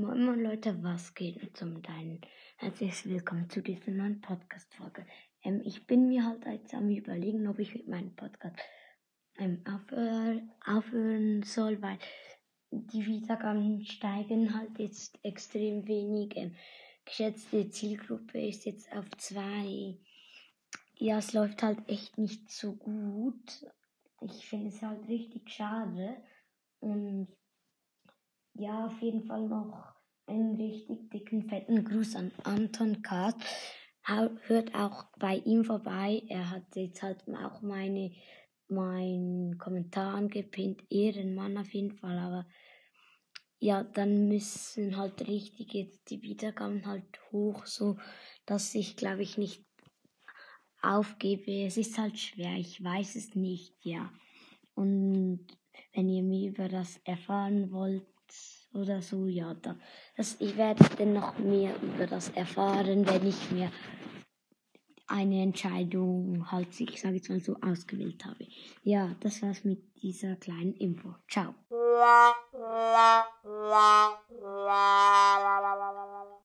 Moin Moin Leute, was geht und zum deinen herzlich willkommen zu dieser neuen Podcast-Folge. Ähm, ich bin mir halt jetzt am überlegen, ob ich mit meinem Podcast ähm, aufhör, aufhören soll, weil die Wiedergaben steigen halt jetzt extrem wenig. Ähm, geschätzte Zielgruppe ist jetzt auf zwei. Ja, es läuft halt echt nicht so gut. Ich finde es halt richtig schade und ja, auf jeden Fall noch einen richtig dicken, fetten Gruß an Anton Kart. Hört auch bei ihm vorbei. Er hat jetzt halt auch meine, meinen Kommentar angepinnt. Ehrenmann auf jeden Fall, aber ja, dann müssen halt richtig jetzt die Wiedergaben halt hoch, so dass ich glaube ich nicht aufgebe. Es ist halt schwer, ich weiß es nicht, ja. Und wenn ihr mehr über das erfahren wollt, oder so, ja, da, das, ich werde dann noch mehr über das erfahren, wenn ich mir eine Entscheidung halt, ich sage jetzt mal so, ausgewählt habe. Ja, das war's mit dieser kleinen Info. Ciao.